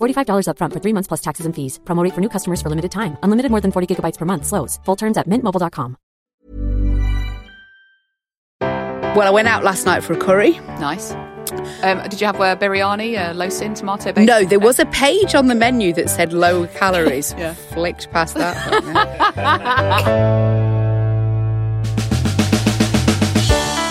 $45 upfront for three months plus taxes and fees. Promo rate for new customers for limited time. Unlimited more than 40 gigabytes per month. Slows. Full terms at mintmobile.com. Well, I went out last night for a curry. Nice. Um, did you have a biryani, a low syn tomato base? No, there was a page on the menu that said low calories. Yeah. Flicked past that.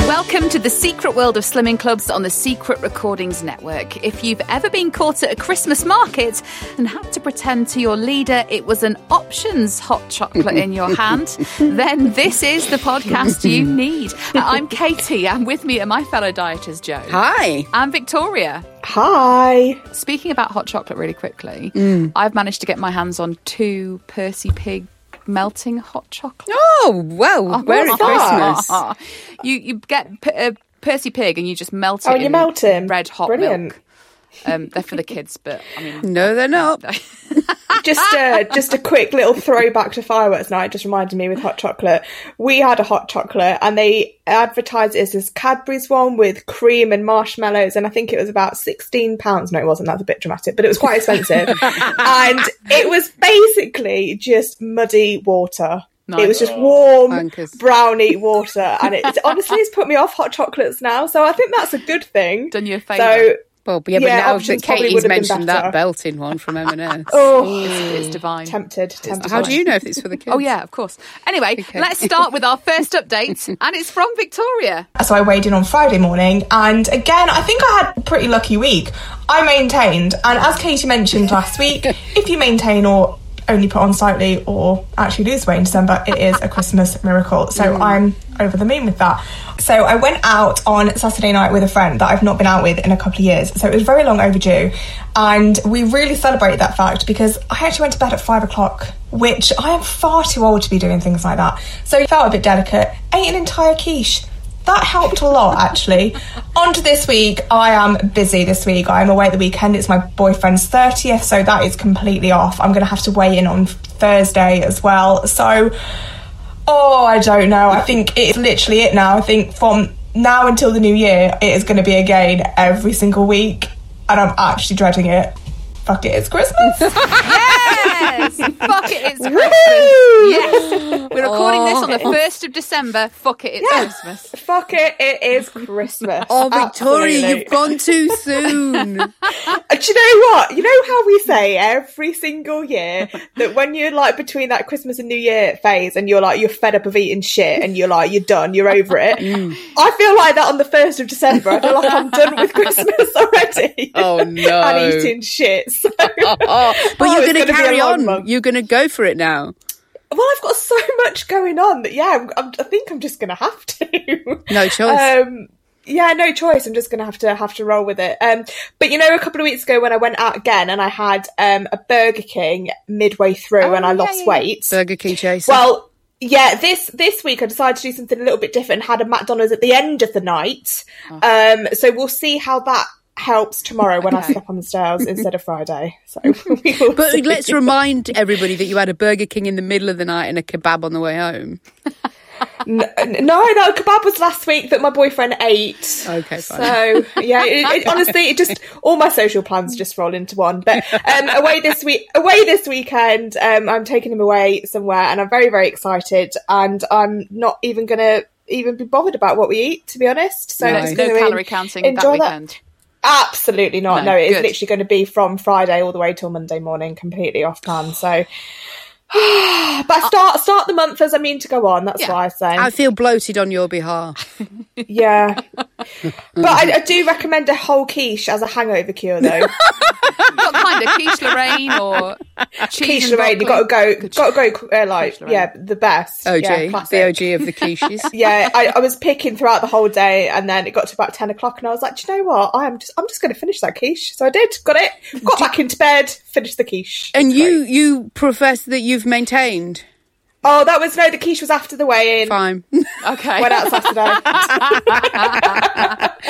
Welcome to the secret world of slimming clubs on the Secret Recordings Network. If you've ever been caught at a Christmas market and had to pretend to your leader it was an options hot chocolate in your hand, then this is the podcast you need. I'm Katie, and with me are my fellow dieters, Joe. Hi. And Victoria. Hi. Speaking about hot chocolate really quickly, mm. I've managed to get my hands on two Percy Pig melting hot chocolate. Oh, well, Merry Christmas. you you get P- uh, Percy Pig and you just melt it. Oh, you in melt him. Red hot Brilliant. milk. Um, they're for the kids, but I mean, No, they're not. Just uh, just a quick little throwback to fireworks night. Just reminded me with hot chocolate. We had a hot chocolate, and they advertised it as this Cadbury's one with cream and marshmallows, and I think it was about sixteen pounds. No, it wasn't. That's a bit dramatic, but it was quite expensive, and it was basically just muddy water. It was just warm Wankers. brownie water, and it honestly has put me off hot chocolates now. So I think that's a good thing. Done you a So favour. Well, but yeah, but Yeah, now options that Katie's would have been mentioned better. that belting one from M&S. oh, it's, it's divine. tempted, tempted. How do you know if it's for the oh, kids? Oh yeah, of course. Anyway, let's start with our first update, and it's from Victoria. So I weighed in on Friday morning, and again, I think I had a pretty lucky week. I maintained, and as Katie mentioned last week, if you maintain or only put on slightly or actually lose weight in December, it is a Christmas miracle. So mm. I'm over the moon with that. So I went out on Saturday night with a friend that I've not been out with in a couple of years. So it was very long overdue. And we really celebrated that fact because I actually went to bed at five o'clock, which I am far too old to be doing things like that. So it felt a bit delicate. Ate an entire quiche that helped a lot actually. On to this week, I am busy this week. I am away at the weekend. It's my boyfriend's 30th, so that is completely off. I'm going to have to weigh in on Thursday as well. So, oh, I don't know. I think it's literally it now. I think from now until the new year, it is going to be a gain every single week, and I'm actually dreading it. Fuck it, it's Christmas. Yes, fuck it, it's Christmas. Yes, we're recording this on the first of December. Fuck it, it's Yeah. Christmas. Fuck it, it is Christmas. Oh, Victoria, Absolutely. you've gone too soon. Uh, Do you know what? You know how we say every single year that when you're like between that Christmas and New Year phase and you're like, you're fed up of eating shit and you're like, you're done, you're over it. Mm. I feel like that on the 1st of December. I feel like I'm done with Christmas already. Oh, no. and eating shit. So. Oh, but Oh, you're it's going to gonna be a carry long on. Month. You're going to go for it now. Well, I've got so much going on that, yeah, I'm, I'm, I think I'm just going to have to. No choice. Um, yeah, no choice. I'm just going to have to have to roll with it. Um, but you know, a couple of weeks ago when I went out again and I had um, a Burger King midway through and I lost weight. Burger King chase. Well, yeah, this this week I decided to do something a little bit different. Had a McDonald's at the end of the night. Um, so we'll see how that helps tomorrow when I step on the stairs instead of Friday. So we will but see. let's remind everybody that you had a Burger King in the middle of the night and a kebab on the way home. N- no, no, kebab was last week that my boyfriend ate. Okay, fine. So yeah, it, it, honestly, it just all my social plans just roll into one. But um, away this week, away this weekend, um, I'm taking him away somewhere, and I'm very, very excited. And I'm not even gonna even be bothered about what we eat, to be honest. So Nice. it's No gonna calorie en- counting that enjoy weekend. Absolutely not. No, No, it is literally going to be from Friday all the way till Monday morning, completely off plan. So But start start the month as I mean to go on. That's Yeah. what I say. I feel bloated on your behalf. yeah, but I, I do recommend a whole quiche as a hangover cure, though. what kind of quiche Lorraine or cheese quiche Lorraine, you got to go, got to go, uh, like yeah, the best. OG, yeah, the. OG of the quiches. yeah, I, I was picking throughout the whole day, and then it got to about ten o'clock, and I was like, Do you know what? I am just, I'm just going to finish that quiche. So I did, got it, got back into bed, finished the quiche. And you, you profess that you've maintained. Oh, that was no, the quiche was after the weigh in. Fine. Okay. Went out Saturday.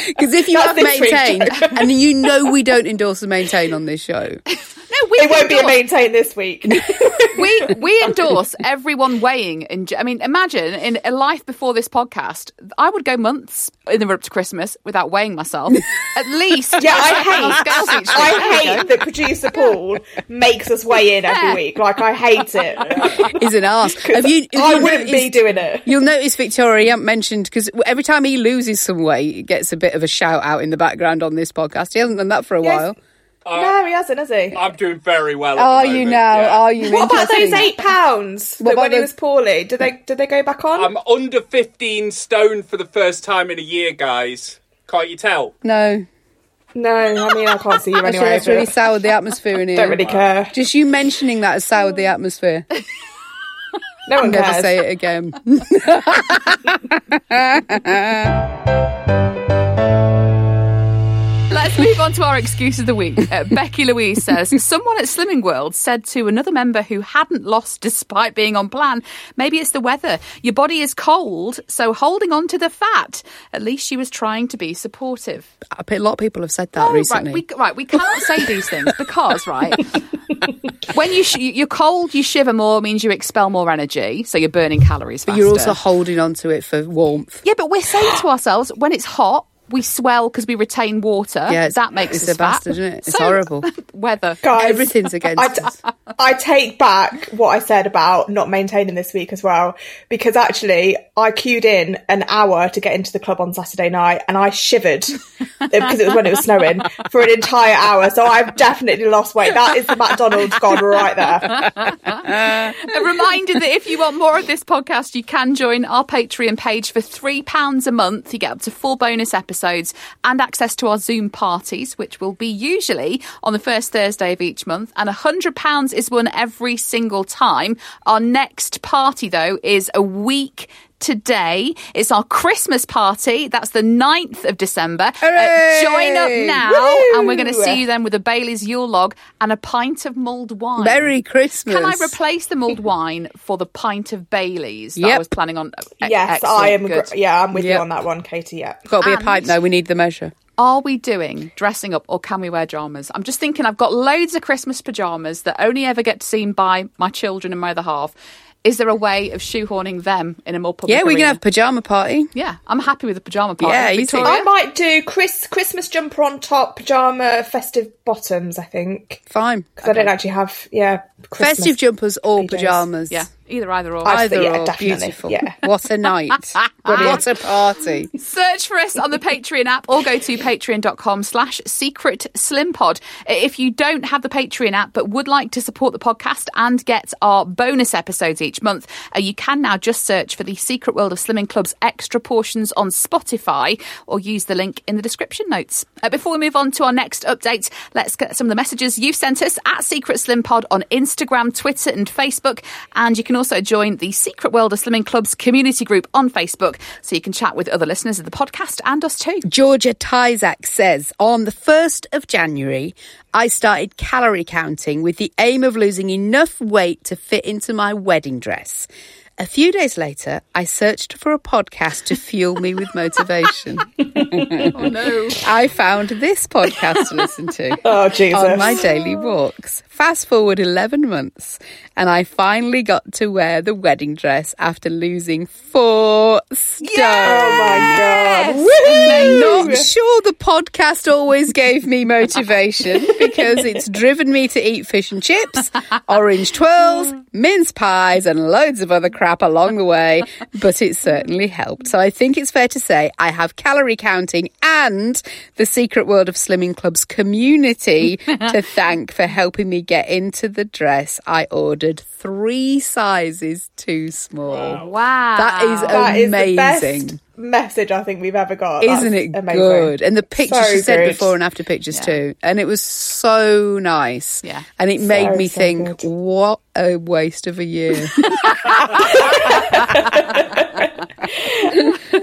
Because if you That's have maintained, and you know we don't endorse the maintain on this show, No, we it won't be a maintain this week. we we endorse everyone weighing. In, I mean, imagine in a life before this podcast, I would go months in the run up to Christmas without weighing myself. At least, Yeah, I hate. scales each I we hate that producer Paul makes us weigh in every Yeah. week. Like I hate it. is an arse. Have you? have I you wouldn't be doing it. You'll notice Victoria you haven't mentioned because every time he loses some weight, he gets a bit of a shout out in the background on this podcast. He hasn't done that for a Yes. while. no, he hasn't, has he? I'm doing very well. At Are the you moment, now? yeah. Are you What about those eight pounds What that when about he was poorly? Did they did they go back on? I'm under 15 stone for the first time in a year, guys. Can't you tell? No, no, I mean I can't see you Actually, anyway. that's really but soured the atmosphere in here. don't really care. Just you mentioning that has soured the atmosphere. No one Never say it again. Let's move on to our excuse of the week. Uh, Becky Louise says someone at Slimming World said to another member who hadn't lost despite being on plan, maybe it's the weather. Your body is cold, so holding on to the fat. At least she was trying to be supportive. A lot of people have said that Oh, recently. Right, we, right, we cannot say these things because, right, when you sh- you're cold, you shiver more, means you expel more energy, so you're burning calories. but you're also holding on to it for warmth. yeah, but we're saying to ourselves when it's hot. We swell because we retain water. Yeah, it's- that makes it's us a bastard, fat. isn't it? It's So, horrible. Weather. Guys, Everything's against I, us. I take back what I said about not maintaining this week as well, because actually I queued in an hour to get into the club on Saturday night and I shivered because it was when it was snowing for an entire hour. So I've definitely lost weight. That is the McDonald's gone right there. A reminder that if you want more of this podcast, you can join our Patreon page for £3 a month. You get up to four bonus episodes and access to our Zoom parties, which will be usually on the first Thursday of each month. And £100 is won every single time. Our next party, though, is a week today. It's our Christmas party. That's the 9th of December. Uh, join up now, Woo! and we're going to see you then with a Bailey's Yule log and a pint of mulled wine. Merry Christmas. Can I replace the mulled wine for the pint of Bailey's that I was planning on? E- Yes, I am. good. Gr- yeah, I'm with Yep. you on that one, Katie. Yeah. Got to be a pint though. We need the measure. Are we doing dressing up or can we wear pajamas? I'm just thinking I've got loads of Christmas pajamas that only ever get seen by my children and my other half. Is there a way of shoehorning them in a more public Yeah, we can arena? have pajama party. Yeah, I'm happy with the pajama party. Yeah, Victoria? I might do Chris Christmas jumper on top, pajama, festive bottoms. I think Fine. because I don't actually have yeah Christmas. Festive jumpers or PJs. pajamas. Yeah, either either or. I- Either Yeah, or. definitely. Beautiful. Yeah. What a night. what a party. Search for us on the Patreon app or go to patreon.com slash secret slim pod. If you don't have the Patreon app but would like to support the podcast and get our bonus episodes each month, uh, you can now just search for the Secret World of Slimming Club's extra portions on Spotify or use the link in the description notes. Uh, before we move on to our next update, let's get some of the messages you've sent us at Secret Slim Pod on Instagram, Twitter, and Facebook. And you can also join the Secret World of Slimming Club's community group on Facebook so you can chat with other listeners of the podcast and us too. Georgia Tyzak says, on the 1st of January, I started calorie counting with the aim of losing enough weight to fit into my wedding dress. A few days later, I searched for a podcast to fuel me with motivation. Oh no. I found this podcast to listen to Oh Jesus! on my daily walks. Fast forward 11 months, and I finally got to wear the wedding dress after losing four stone. oh my god! I'm not sure the podcast always gave me motivation, because it's driven me to eat fish and chips, orange twirls, mince pies, and loads of other crap along the way, but it certainly helped. So I think it's fair to say I have calorie counting and the Secret World of Slimming Club's community to thank for helping me get into the dress I ordered three sizes too small. Wow. That is That is the amazing. best message I think we've ever got. Isn't That's it amazing. good? And the pictures So she said good. before and after pictures too. And it was so nice. Yeah. And it made me so think, good. what a waste of a year.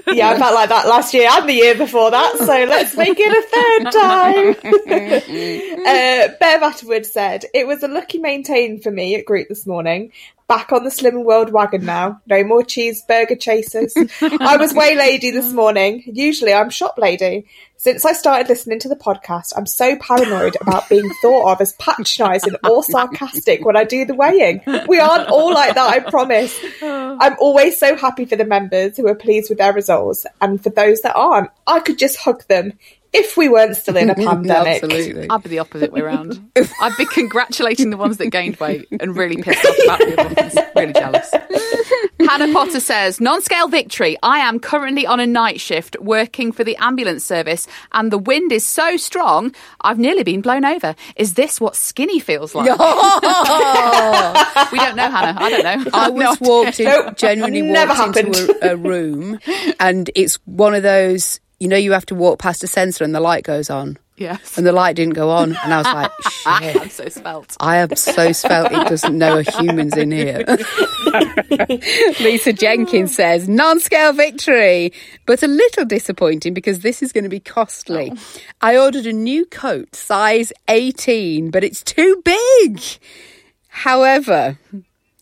Yeah, I felt like that last year and the year before that, so let's make it a third time. uh, Bev Atterwood said, It was a lucky maintain for me at group this morning. Back on the Slimming World wagon now. No more cheeseburger chasers. I was weighlady this morning. Usually I'm shop lady. Since I started listening to the podcast, I'm so paranoid about being thought of as patronising or sarcastic when I do the weighing. We aren't all like that, I promise. I'm always so happy for the members who are pleased with their results, and for those that aren't, I could just hug them if we weren't still in a pandemic. Absolutely. I'd be the opposite way around. I'd be congratulating the ones that gained weight and really pissed off about the other ones. Really jealous. Hannah Potter says, non-scale victory. I am currently on a night shift working for the ambulance service and the wind is so strong, I've nearly been blown over. Is this what skinny feels like? we don't know, Hannah. I don't know. I No was idea. walked in, Nope, genuinely never walked into a, a room, and it's one of those. You know, you have to walk past a sensor, and the light goes on, Yes. and the light didn't go on, and I was like, "Shit." I'm so spelt. I am so spelt it doesn't know a human's in here. Lisa Jenkins says, non scale victory, but a little disappointing because this is going to be costly. Oh. I ordered a new coat, size 18, but it's too big. However,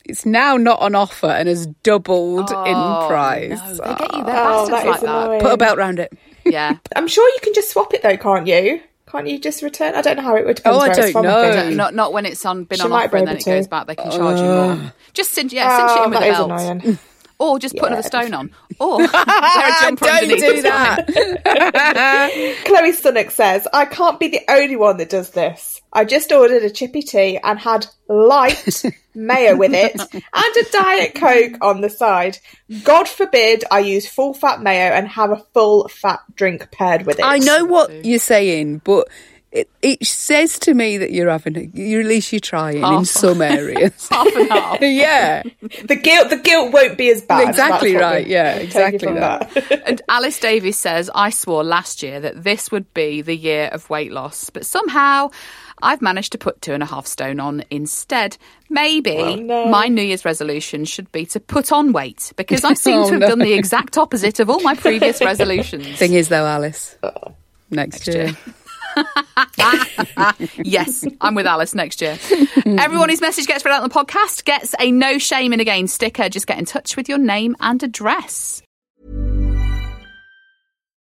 it's now not on offer and has doubled in oh, price. No, they get you. They're Oh, ah, bastards like is that. Put a belt round it. Yeah. I'm sure you can just swap it though, can't you? Can't you just return? I don't know how it would depend Oh, I don't know. I No, not not when it's on been She on might offer be and then it goes back. They can charge you more. Ah. Just cinch, yeah, cinch it Oh, in with a belt, annoying. or just put Yeah. another stone on, or wear a jumper Don't underneath. do that. Chloe Stunnock says, I can't be the only one that does this. I just ordered a chippy tea and had light mayo with it and a Diet Coke on the side. God forbid I use full fat mayo and have a full fat drink paired with it. I know what you're saying, but it, it says to me that you're having, a, you at least you're trying in some areas. Half and half. yeah, The guilt the guilt won't be as bad. Exactly right, yeah, we take it exactly from that. And Alice Davies says, I swore last year that this would be the year of weight loss, but somehow I've managed to put two and a half stone on instead. Maybe no. my New Year's resolution should be to put on weight because I seem Oh, to have no. done the exact opposite of all my previous resolutions. Thing is, though, Alice, uh, next, year. year. yes, I'm with Alice next year. Everyone whose message gets read out on the podcast gets a no shame in a game sticker. Just get in touch with your name and address.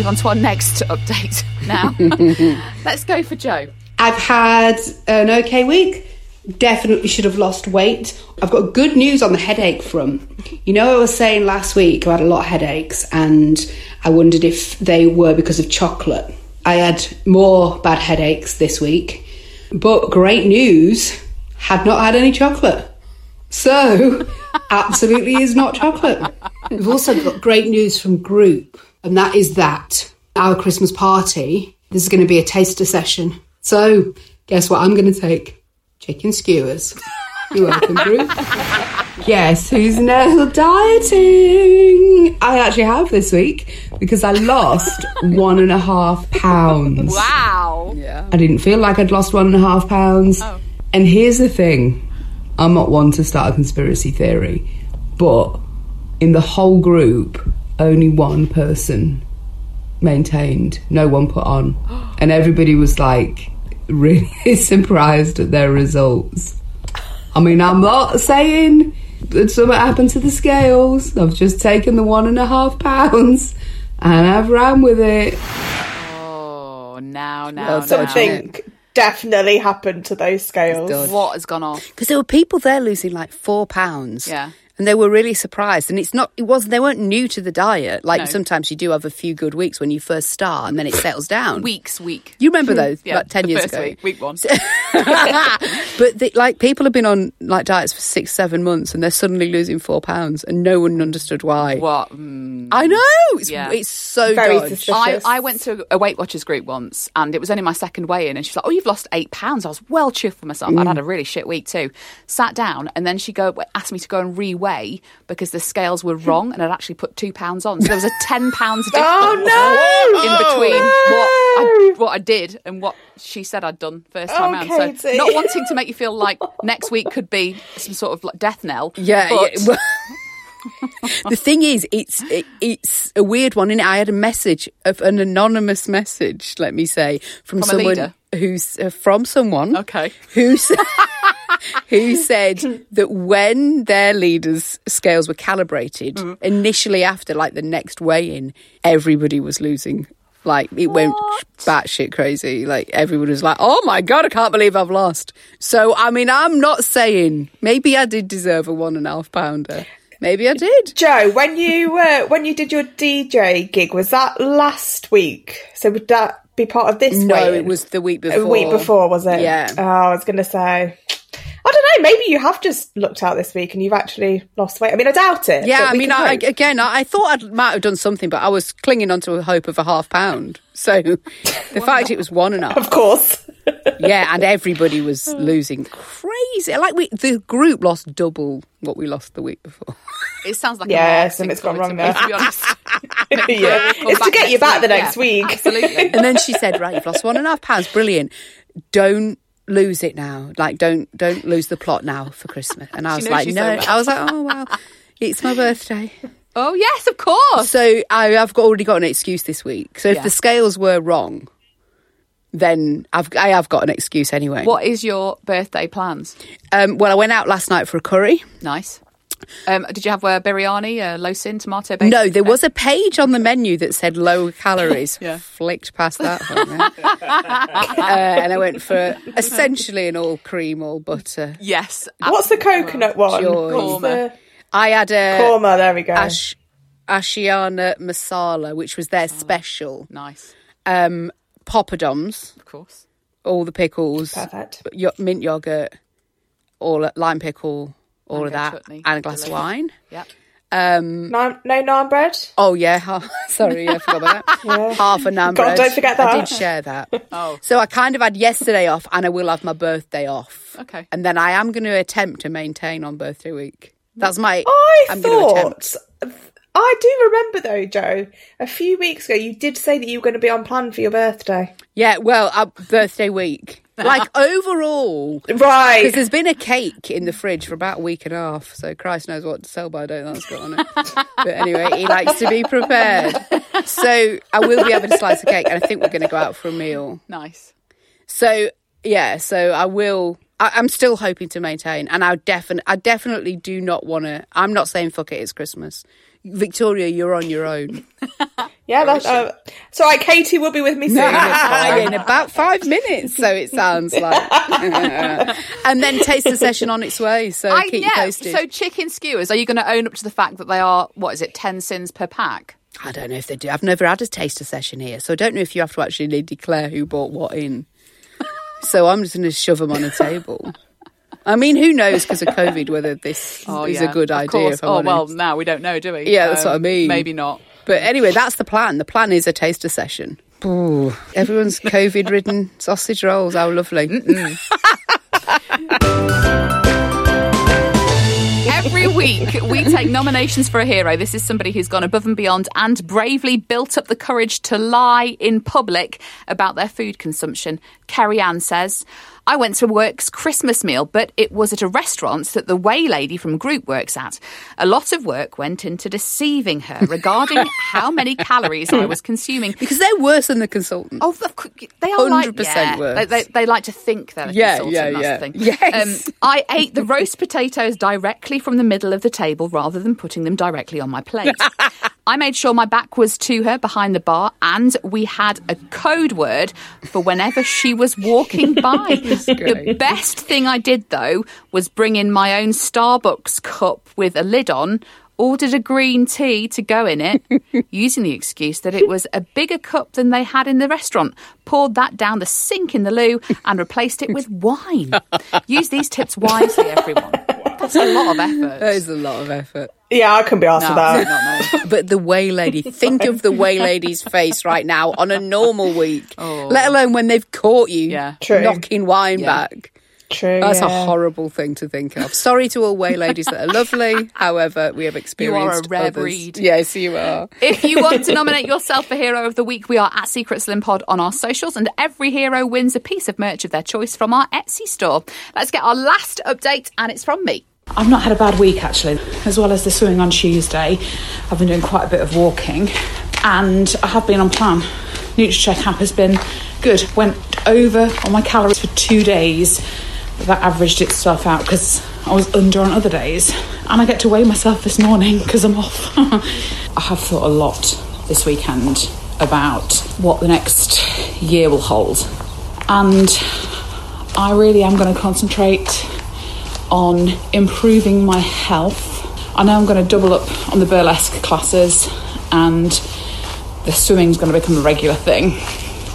Move on to our next update now. Let's go for Joe. I've had an okay week. definitely should have lost weight. I've got good news on the headache front. You know, I was saying last week I had a lot of headaches and I wondered if they were because of chocolate. I had more bad headaches this week, but great news had not had any chocolate. So, absolutely is not chocolate. We've also got great news from Group, and that is that our Christmas party, there's going to be a taster session. So, guess what I'm going to take? Chicken skewers. You're welcome, Group. Guess who's now dieting? I actually have this week because I lost one and a half pounds. Wow. Yeah. I didn't feel like I'd lost one and a half pounds. Oh. And here's the thing I'm not one to start a conspiracy theory, but in the whole group, only one person maintained, no one put on. And everybody was like really surprised at their results. I mean, I'm not saying that something happened to the scales. I've just taken the one and a half pounds and I've ran with it. Oh, now, now, Well, now. something definitely happened to those scales. What has gone off? Because there were people there losing like four pounds. Yeah. And they were really surprised. And it's not, it wasn't, they weren't new to the diet. Like No. sometimes you do have a few good weeks when you first start and then it settles down. Weeks, week. You remember those, Yeah, like 10 the years first ago? Week, week one. but the, like people have been on like diets for six, seven months and they're suddenly losing four pounds and no one understood why. What? Mm. I know. It's, Yeah. it's so Very dodgy. suspicious. I, I went to a Weight Watchers group once and it was only my second weigh in and she's like, Oh, you've lost eight pounds. I was well chuffed with myself. I'd had a really shit week too. Sat down and then she go asked me to go and re-weigh because the scales were wrong and I'd actually put two pounds on. So there was a ten pounds difference Oh, no! in between what I, what I did and what she said I'd done first time Oh, round. So not wanting to make you feel like next week could be some sort of like death knell. Yeah, but yeah. The thing is, it's it, it's a weird one. And I had a message of an anonymous message. Let me say from, From someone who's uh, from someone. Okay. Who s- who said that when their leaders' scales were calibrated, Mm. initially after like the next weigh-in, everybody was losing. Like it went batshit crazy. Like everybody was like, "Oh my god, I can't believe I've lost." So I mean, I'm not saying maybe I did deserve a one and a half pounder. Maybe I did. Joe, when you uh, when you did your DJ gig, was that last week? So would that be part of this? No, weigh-in? it was the week before. a week before, was it? Yeah. Oh, I was going to say. I don't know. Maybe you have just looked out this week and you've actually lost weight. I mean, I doubt it. Yeah, I mean, I, again, I, I thought I might have done something, but I was clinging onto a hope of a half pound. So the fact it was one and a half, of course. yeah, and everybody was losing crazy. Like we, the group lost double what we lost the week before. It sounds like Yeah, a marketing something's gone ploy to wrong me, there. To be honest, yeah, it's to get you next back the next yeah. week. Absolutely. And then she said, "Right, you've lost one and a half pounds. Brilliant. Don't." Lose it now, like don't don't lose the plot now for Christmas. And I was like, no. I was like, oh wow, it's my birthday. Oh yes, of course. So I, I've got, already got an excuse this week. So if Yeah. the scales were wrong, then I've I have got an excuse anyway. What is your birthday plans? Um, well, I went out last night for a curry. Nice. Um, did you have uh, biryani, uh, low syn, tomato based? No, there was a page on the menu that said low calories. Yeah. Flicked past that one. yeah. uh, and I went for essentially an all cream, all butter. Yes. What's the coconut one? Joy. What's the I had a korma? There we go. ash, Ashiana masala, which was their special. Nice. Um, poppadoms, Of course. all the pickles, Perfect. mint yogurt, all lime pickle, all of that, chutney. and a glass of wine. Yep. Um, Naan, no naan bread. oh yeah, half, sorry, I forgot about that. Yeah. Half a naan God, bread. don't forget that. I that. did share that. Oh. So I kind of had yesterday off, and I will have my birthday off. Okay. And then I am going to attempt to maintain on birthday week. That's my. I I'm going to attempt. thought. I do remember though, Joe. A few weeks ago, you did say that you were going to be on plan for your birthday. Yeah, well, uh, birthday week. Like overall, Right. because there's been a cake in the fridge for about a week and a half, so Christ knows what to sell by date that's got on it. but anyway, he likes to be prepared. So I will be having a slice of cake, and I think we're going to go out for a meal. Nice. So yeah, so I will. I, I'm still hoping to maintain, and I definitely, I definitely do not want to. I'm not saying fuck it, it's Christmas. Victoria, you're on your own. Yeah, that's uh, so. Right, Katie will be with me soon. in about five minutes, so it sounds like. and then taste the session on its way. So I, keep you yeah, posted. so chicken skewers, are you going to own up to the fact that they are, what is it, 10 syns per pack? I don't know if they do. I've never had a taster session here, so I don't know if you have to actually declare who bought what in. so I'm just going to shove them on a table. I mean, who knows because of COVID whether this Oh, is yeah, a good of idea. oh, well, now we don't know, do we? Yeah, that's what I Um, mean. Maybe not. But anyway, that's the plan. The plan is a taster session. Ooh, everyone's COVID ridden sausage rolls. How lovely. Every week, we take nominations for a hero. This is somebody who's gone above and beyond and bravely built up the courage to lie in public about their food consumption. Kerry Ann says, I went to work's Christmas meal, but it was at a restaurant that the weigh lady from group works at. A lot of work went into deceiving her regarding how many calories I was consuming. Because they're worse than the consultant. Oh, they are like 100% yeah, worse. They, they, they like to think they're a Yeah, consultant. yeah, that's yeah. the thing. Yes. Um, I ate the roast potatoes directly from the middle of the table rather than putting them directly on my plate. I made sure my back was to her behind the bar, and we had a code word for whenever she was walking by. the best thing I did, though, was bring in my own Starbucks cup with a lid on. Ordered a green tea to go in it, using the excuse that it was a bigger cup than they had in the restaurant. Poured that down the sink in the loo and replaced it with wine. Use these tips wisely, everyone. That's a lot of effort. That is a lot of effort. Yeah, I couldn't be asked No, for that. no, no. But the weigh lady, think of the weigh lady's face right now on a normal week, oh. let alone when they've caught you Oh. Yeah. True. knocking wine Yeah. back. True. That's yeah. a horrible thing to think of. Sorry to all weigh ladies that are lovely. However, we have experienced. You are a experienced rare others. breed. Yes, you are. If you want to nominate yourself for Hero of the Week, we are at Secret Slim Pod on our socials, and every hero wins a piece of merch of their choice from our Etsy store. Let's get our last update, and it's from me. I've not had a bad week actually. As well as the swimming on Tuesday, I've been doing quite a bit of walking and I have been on plan. Nutracheck app has been good. Went over on my calories for two days. That averaged itself out because I was under on other days. And I get to weigh myself this morning because I'm off. I have thought a lot this weekend about what the next year will hold. And I really am going to concentrate on improving my health. I know I'm going to double up on the burlesque classes and the swimming's going to become a regular thing.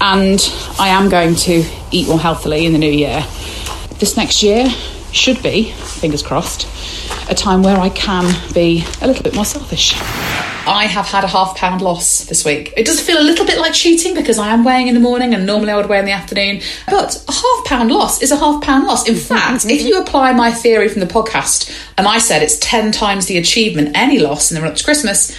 And I am going to eat more healthily in the new year. This next year should be, fingers crossed, a time where I can be a little bit more selfish. I have had a half pound loss this week. It does feel a little bit like cheating because I am weighing in the morning and normally I would weigh in the afternoon. But a half pound loss is a half pound loss. In mm-hmm, fact, if mm-hmm. you apply my theory from the podcast and I said it's 10 times the achievement any loss in the run up to Christmas,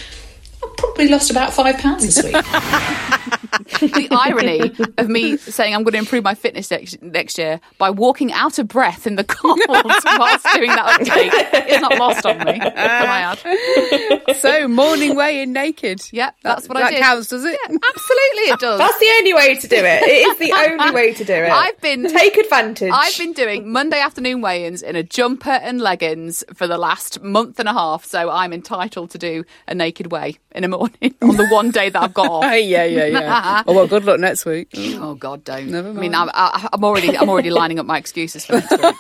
probably lost about five pounds this week. the irony of me saying I'm going to improve my fitness next, next year by walking out of breath in the cold whilst doing that update is not lost on me. Can I add? So, morning weigh in naked. Yep, that's what I that did. counts, does it? Absolutely, it does. That's the only way to do it. It is the only way to do it. I've been take advantage. I've been doing Monday afternoon weigh-ins in a jumper and leggings for the last month and a half, so I'm entitled to do a naked weigh in the morning on the one day that I've got off. yeah, yeah, yeah. oh, well, good luck next week. Oh God, don't. Never I mean. I'm, I, I'm already, I'm already lining up my excuses for next week. uh,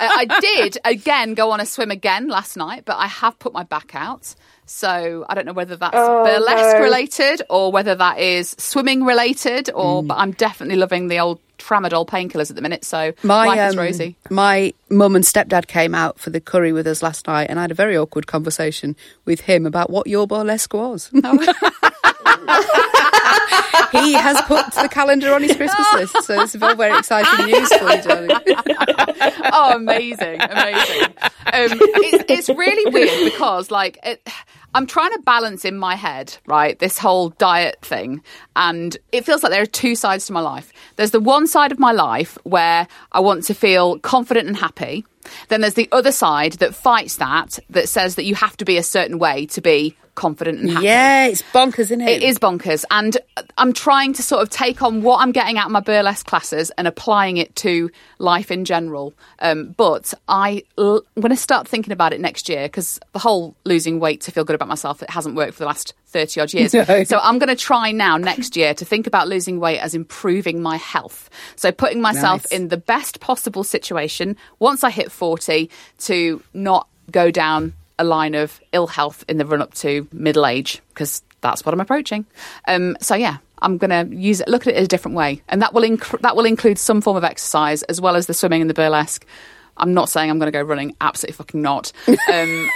I did again go on a swim again last night, but I have put my back out. So I don't know whether that's Oh, burlesque no. related or whether that is swimming related, Mm. or but I'm definitely loving the old tramadol painkillers at the minute. So My life is um, rosy. my mum and stepdad came out for the curry with us last night, and I had a very awkward conversation with him about what your burlesque was. he has put the calendar on his Christmas list, so is all very exciting news for you, darling. oh, amazing, amazing. Um, it's, it's really weird because, like, it, I'm trying to balance in my head, right, this whole diet thing. And it feels like there are two sides to my life. There's the one side of my life where I want to feel confident and happy. Then there's the other side that fights that, that says that you have to be a certain way to be confident and happy. Yeah, it's bonkers, isn't it? It is bonkers. And I'm trying to sort of take on what I'm getting out of my burlesque classes and applying it to life in general. Um, but I'm going to start thinking about it next year because the whole losing weight to feel good about myself, it hasn't worked for the last 30 odd years. No. So I'm going to try now next year to think about losing weight as improving my health. So putting myself Nice. in the best possible situation once I hit 40 to not go down a line of ill health in the run up to middle age because that's what I'm approaching. Um, so yeah, I'm going to use it, look at it in a different way, and that will inc- that will include some form of exercise as well as the swimming and the burlesque. I'm not saying I'm going to go running. Absolutely fucking not. Um,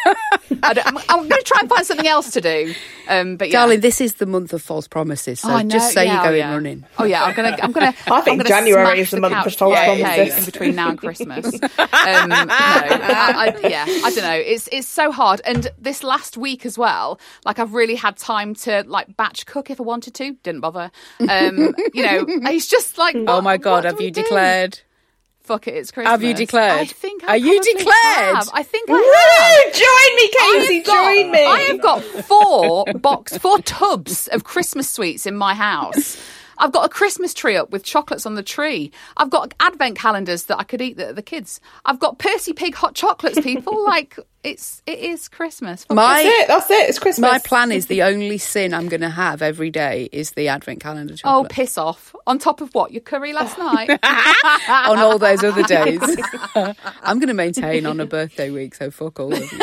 I don't- I'm, I'm going to try and find something else to do. Um, but yeah. Darling, this is the month of false promises, so Oh, I know, just say yeah, you're oh, going yeah. running. Oh yeah, I'm gonna. I'm gonna. I think January is the month couch for false potato promises. in between now and Christmas. Um, no, I, I, yeah, I don't know. It's it's so hard. And this last week as well, like I've really had time to like batch cook if I wanted to. Didn't bother. Um, you know, it's just like. oh what- my God, what have you do? declared? Fuck it, it's Christmas. Have you declared? I think. I Are you declared? have. I think I have. Join me, Casey. Got- Join me. I have got four box, four tubs of Christmas sweets in my house. I've got a Christmas tree up with chocolates on the tree. I've got advent calendars that I could eat the, the kids. I've got Percy Pig hot chocolates. People like it's it is Christmas. Fuck My- That's it. That's it. It's Christmas. My plan is the only syn I'm going to have every day is the advent calendar oh piss off! On top of what your curry last night. on all those other days. I'm going to maintain on a birthday week, so fuck all of you.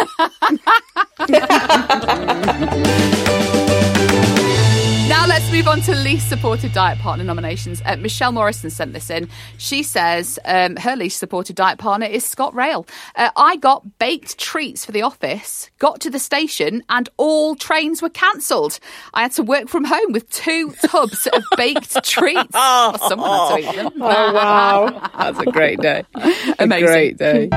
Now let's move on to least supported diet partner nominations. Uh, Michelle Morrison sent this in. She says um, her least supported diet partner is ScotRail. Uh, I got baked treats for the office, got to the station, and all trains were cancelled. I had to work from home with two tubs of baked treats. Or someone had to eat them. Oh wow. That's a great day. Amazing. A great day.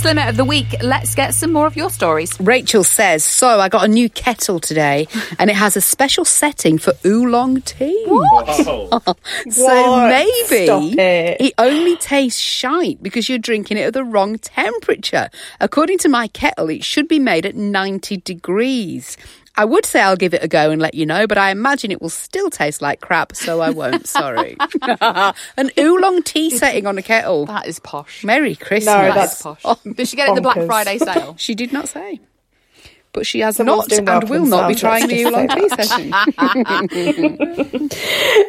Before Slimmer of the Week, let's get some more of your stories. Rachel says, So I got a new kettle today, and it has a special setting for oolong tea. Oh. So What? maybe Stop it. only tastes shite because you're drinking it at the wrong temperature. According to my kettle, it should be made at 90 degrees. I would say I'll give it a go and let you know, but I imagine it will still taste like crap, so I won't. Sorry. An oolong tea setting on a kettle. That is posh. Merry Christmas. No, that's posh. Did she get it in the Black bonkers. Friday sale? She did not say. But she has Someone's not and will not be trying the oolong tea session.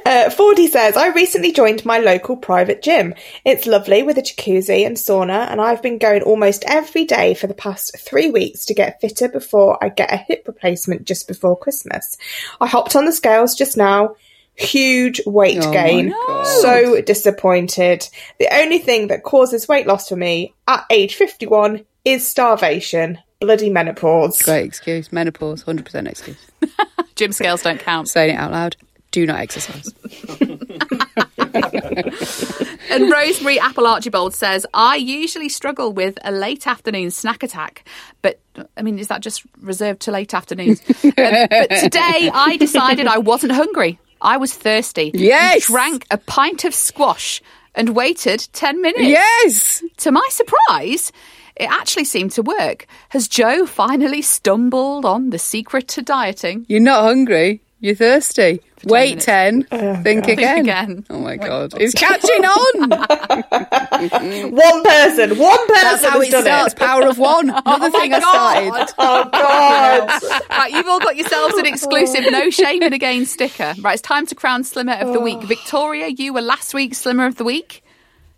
Uh, Fordy says, I recently joined my local private gym. It's lovely with a jacuzzi and sauna, and I've been going almost every day for the past three weeks to get fitter before I get a hip replacement just before Christmas. I hopped on the scales just now. Huge weight Oh gain. So disappointed. The only thing that causes weight loss for me at age 51 is starvation. Bloody menopause. Great excuse. Menopause, 100% excuse. Gym scales don't count. Saying it out loud. Do not exercise. And Rosemary Apple Archibald says, I usually struggle with a late afternoon snack attack, but I mean, is that just reserved to late afternoons? Um, but today I decided I wasn't hungry. I was thirsty. Yes. Drank a pint of squash and waited 10 minutes. Yes. To my surprise, it actually seemed to work. Has Joe finally stumbled on the secret to dieting? You're not hungry. You're thirsty. Wait 10. think again. again. Oh my God. It's catching on. One person, one person That's how has it done starts. it. Power of one. Oh Another thing I started. Oh God. right, you've all got yourselves an exclusive no shame shaming again sticker. Right, it's time to crown Slimmer of the Week. Oh. Victoria, you were last week's Slimmer of the Week.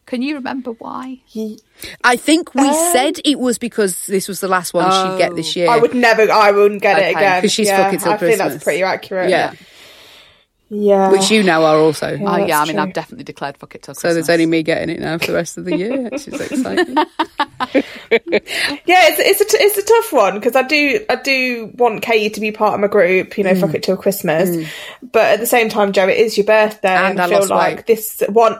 Can you remember why? I think we um, said it was because this was the last one she'd get this year. Oh, I would never. I wouldn't get Okay, it again 'cause she's yeah, fucking till I think that's pretty accurate. Yeah. yeah. Which you now are also. oh, yeah, I mean, true. I've definitely declared fuck it till Christmas. So there's only me getting it now for the rest of the year, which is exciting. Yeah, it's it's a t- it's a tough one because I do I do want Katie to be part of my group. You know, fuck mm. it till Christmas, mm. but at the same time, Joe, it is your birthday, And and, I I feel lost like weight. this one.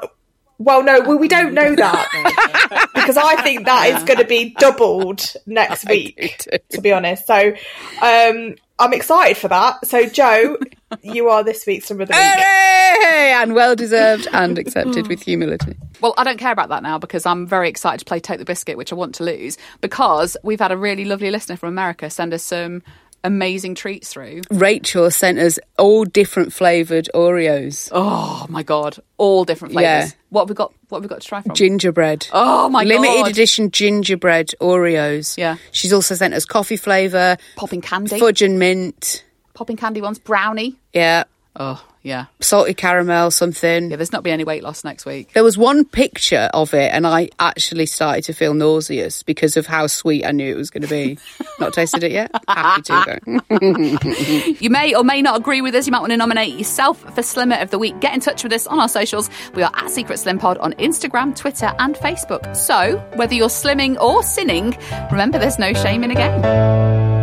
Well, no, well, we don't know that because I think that is going to be doubled next week. To be honest, so um, I'm excited for that. So, Joe, you are this week's Slimmer of the Week. Hooray! And well deserved and accepted with humility. Well, I don't care about that now because I'm very excited to play Take the Biscuit, which I want to lose, because we've had a really lovely listener from America send us some amazing treats through. Rachel sent us all different flavoured Oreos. Oh my god, all different flavours. Yeah. What have we got? What have we got to try from? Gingerbread. Oh my Limited God. Limited edition gingerbread Oreos. Yeah. She's also sent us coffee flavour, Popping candy. fudge and mint. Popping candy ones. Brownie. Yeah. Oh yeah. Salted caramel, something. Yeah, there's not be any weight loss next week. There was one picture of it, and I actually started to feel nauseous because of how sweet I knew it was going to be. Not tasted it yet? Happy to go. You may or may not agree with us. You might want to nominate yourself for Slimmer of the Week. Get in touch with us on our socials. We are at Secret Slim Pod on Instagram, Twitter, and Facebook. So, whether you're slimming or sinning, remember there's no shame in a game.